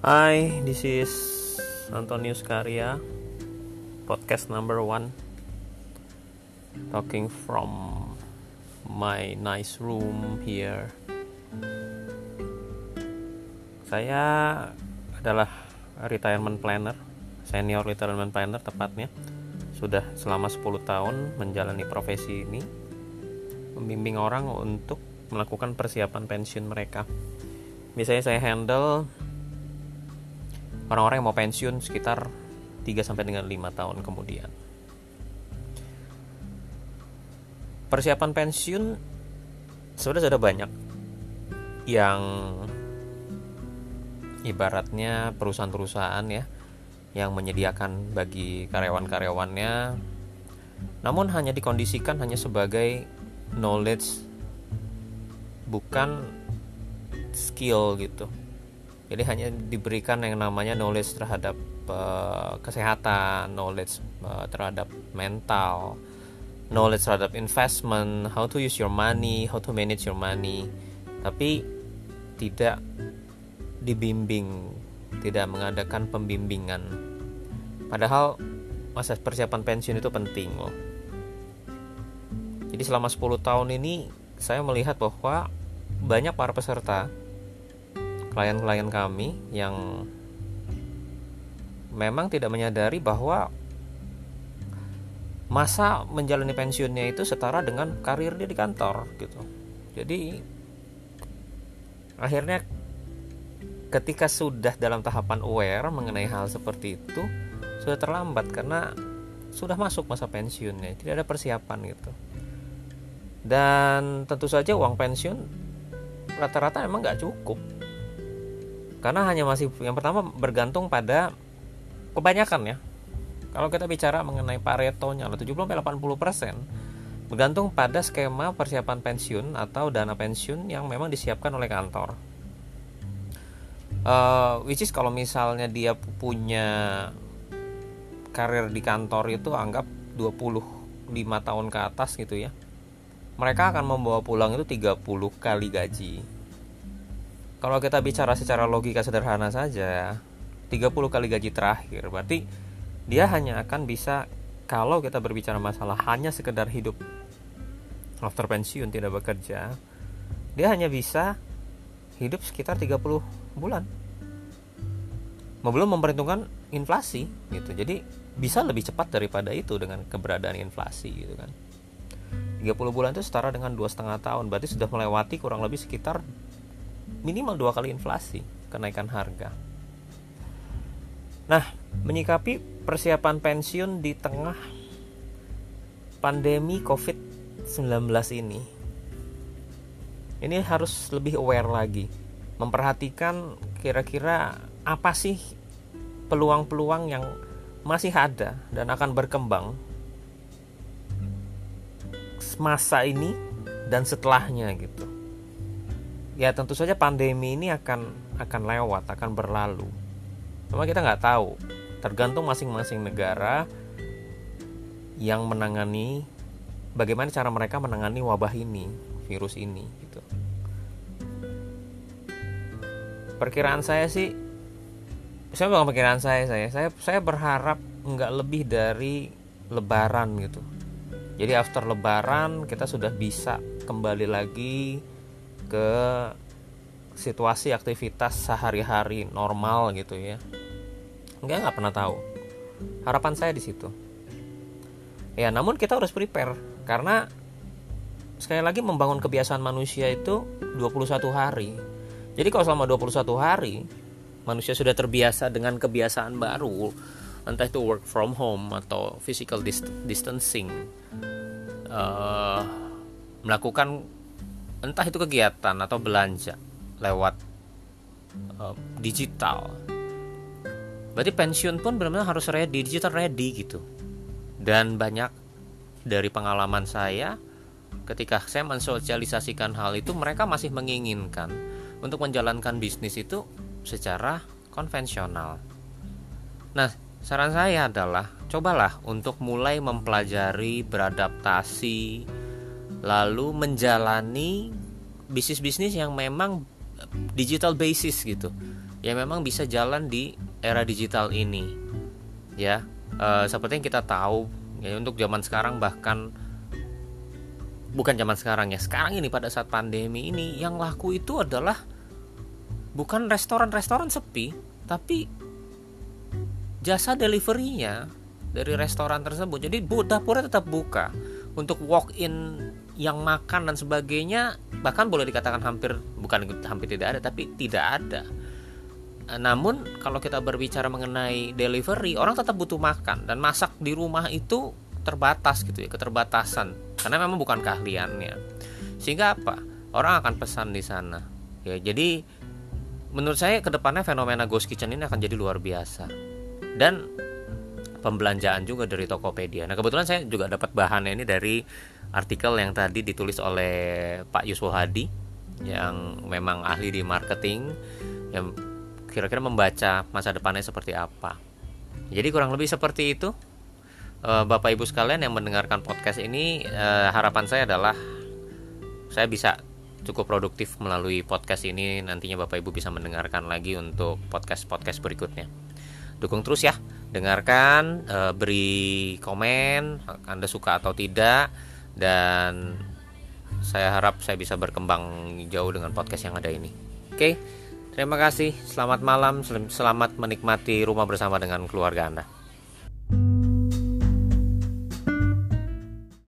Hi, this is Antonius Karya, podcast number one, talking from my nice room here. Saya adalah retirement planner, senior retirement planner tepatnya. Sudah selama 10 tahun menjalani profesi ini, membimbing orang untuk melakukan persiapan pensiun mereka. Biasanya saya handle orang-orang yang mau pensiun sekitar 3 sampai dengan 5 tahun kemudian. Persiapan pensiun sudah sudah banyak. Yang ibaratnya perusahaan-perusahaan ya yang menyediakan bagi karyawan-karyawannya. Namun hanya dikondisikan hanya sebagai knowledge bukan skill gitu jadi hanya diberikan yang namanya knowledge terhadap uh, kesehatan knowledge uh, terhadap mental knowledge terhadap investment how to use your money how to manage your money. Tapi tidak dibimbing tidak mengadakan pembimbingan. Padahal masa persiapan pensiun itu penting loh. Jadi selama 10 tahun ini saya melihat bahwa banyak para peserta klien-klien kami yang memang tidak menyadari bahwa masa menjalani pensiunnya itu setara dengan karir dia di kantor gitu. Jadi akhirnya ketika sudah dalam tahapan aware mengenai hal seperti itu sudah terlambat karena sudah masuk masa pensiunnya, tidak ada persiapan gitu. Dan tentu saja uang pensiun rata-rata emang nggak cukup karena hanya masih yang pertama bergantung pada kebanyakan ya. Kalau kita bicara mengenai Pareto-nya 70-80% bergantung pada skema persiapan pensiun atau dana pensiun yang memang disiapkan oleh kantor. Uh, which is kalau misalnya dia punya karir di kantor itu anggap 25 tahun ke atas gitu ya mereka akan membawa pulang itu 30 kali gaji kalau kita bicara secara logika sederhana saja 30 kali gaji terakhir berarti dia hanya akan bisa kalau kita berbicara masalah hanya sekedar hidup after pensiun tidak bekerja dia hanya bisa hidup sekitar 30 bulan. Belum memperhitungkan inflasi gitu. Jadi bisa lebih cepat daripada itu dengan keberadaan inflasi gitu kan. 30 bulan itu setara dengan dua setengah tahun berarti sudah melewati kurang lebih sekitar minimal dua kali inflasi kenaikan harga. Nah, menyikapi persiapan pensiun di tengah pandemi COVID-19 ini, ini harus lebih aware lagi, memperhatikan kira-kira apa sih peluang-peluang yang masih ada dan akan berkembang masa ini dan setelahnya gitu ya tentu saja pandemi ini akan akan lewat akan berlalu. Cuma kita nggak tahu. Tergantung masing-masing negara yang menangani bagaimana cara mereka menangani wabah ini virus ini gitu. Perkiraan saya sih saya bukan perkiraan saya saya saya saya berharap nggak lebih dari lebaran gitu. Jadi after lebaran kita sudah bisa kembali lagi ke situasi aktivitas sehari-hari normal gitu ya. Nggak nggak pernah tahu. Harapan saya di situ. Ya namun kita harus prepare karena sekali lagi membangun kebiasaan manusia itu 21 hari. Jadi kalau selama 21 hari manusia sudah terbiasa dengan kebiasaan baru entah itu work from home atau physical dist distancing uh, melakukan entah itu kegiatan atau belanja lewat uh, digital. Berarti pensiun pun benar-benar harus ready digital ready gitu. Dan banyak dari pengalaman saya ketika saya mensosialisasikan hal itu mereka masih menginginkan untuk menjalankan bisnis itu secara konvensional. Nah saran saya adalah cobalah untuk mulai mempelajari beradaptasi lalu menjalani bisnis-bisnis yang memang digital basis gitu. Ya memang bisa jalan di era digital ini ya. E, seperti yang kita tahu ya untuk zaman sekarang bahkan bukan zaman sekarang ya sekarang ini pada saat pandemi ini yang laku itu adalah bukan restoran-restoran sepi tapi jasa deliverynya dari restoran tersebut. Jadi dapurnya tetap buka. Untuk walk in yang makan dan sebagainya bahkan boleh dikatakan hampir bukan hampir tidak ada tapi tidak ada. Namun kalau kita berbicara mengenai delivery orang tetap butuh makan dan masak di rumah itu terbatas gitu ya keterbatasan. Karena memang bukan keahliannya. Sehingga apa? Orang akan pesan di sana. Ya jadi menurut saya ke depannya fenomena ghost kitchen ini akan jadi luar biasa. Dan pembelanjaan juga dari Tokopedia. Nah kebetulan saya juga dapat bahan ini dari artikel yang tadi ditulis oleh Pak Yusuf Hadi yang memang ahli di marketing yang kira-kira membaca masa depannya seperti apa. Jadi kurang lebih seperti itu. Uh, Bapak Ibu sekalian yang mendengarkan podcast ini uh, harapan saya adalah saya bisa cukup produktif melalui podcast ini. Nantinya Bapak Ibu bisa mendengarkan lagi untuk podcast-podcast berikutnya. Dukung terus ya, dengarkan, uh, beri komen Anda suka atau tidak dan saya harap saya bisa berkembang jauh dengan podcast yang ada ini. Oke. Terima kasih. Selamat malam. Selamat menikmati rumah bersama dengan keluarga Anda.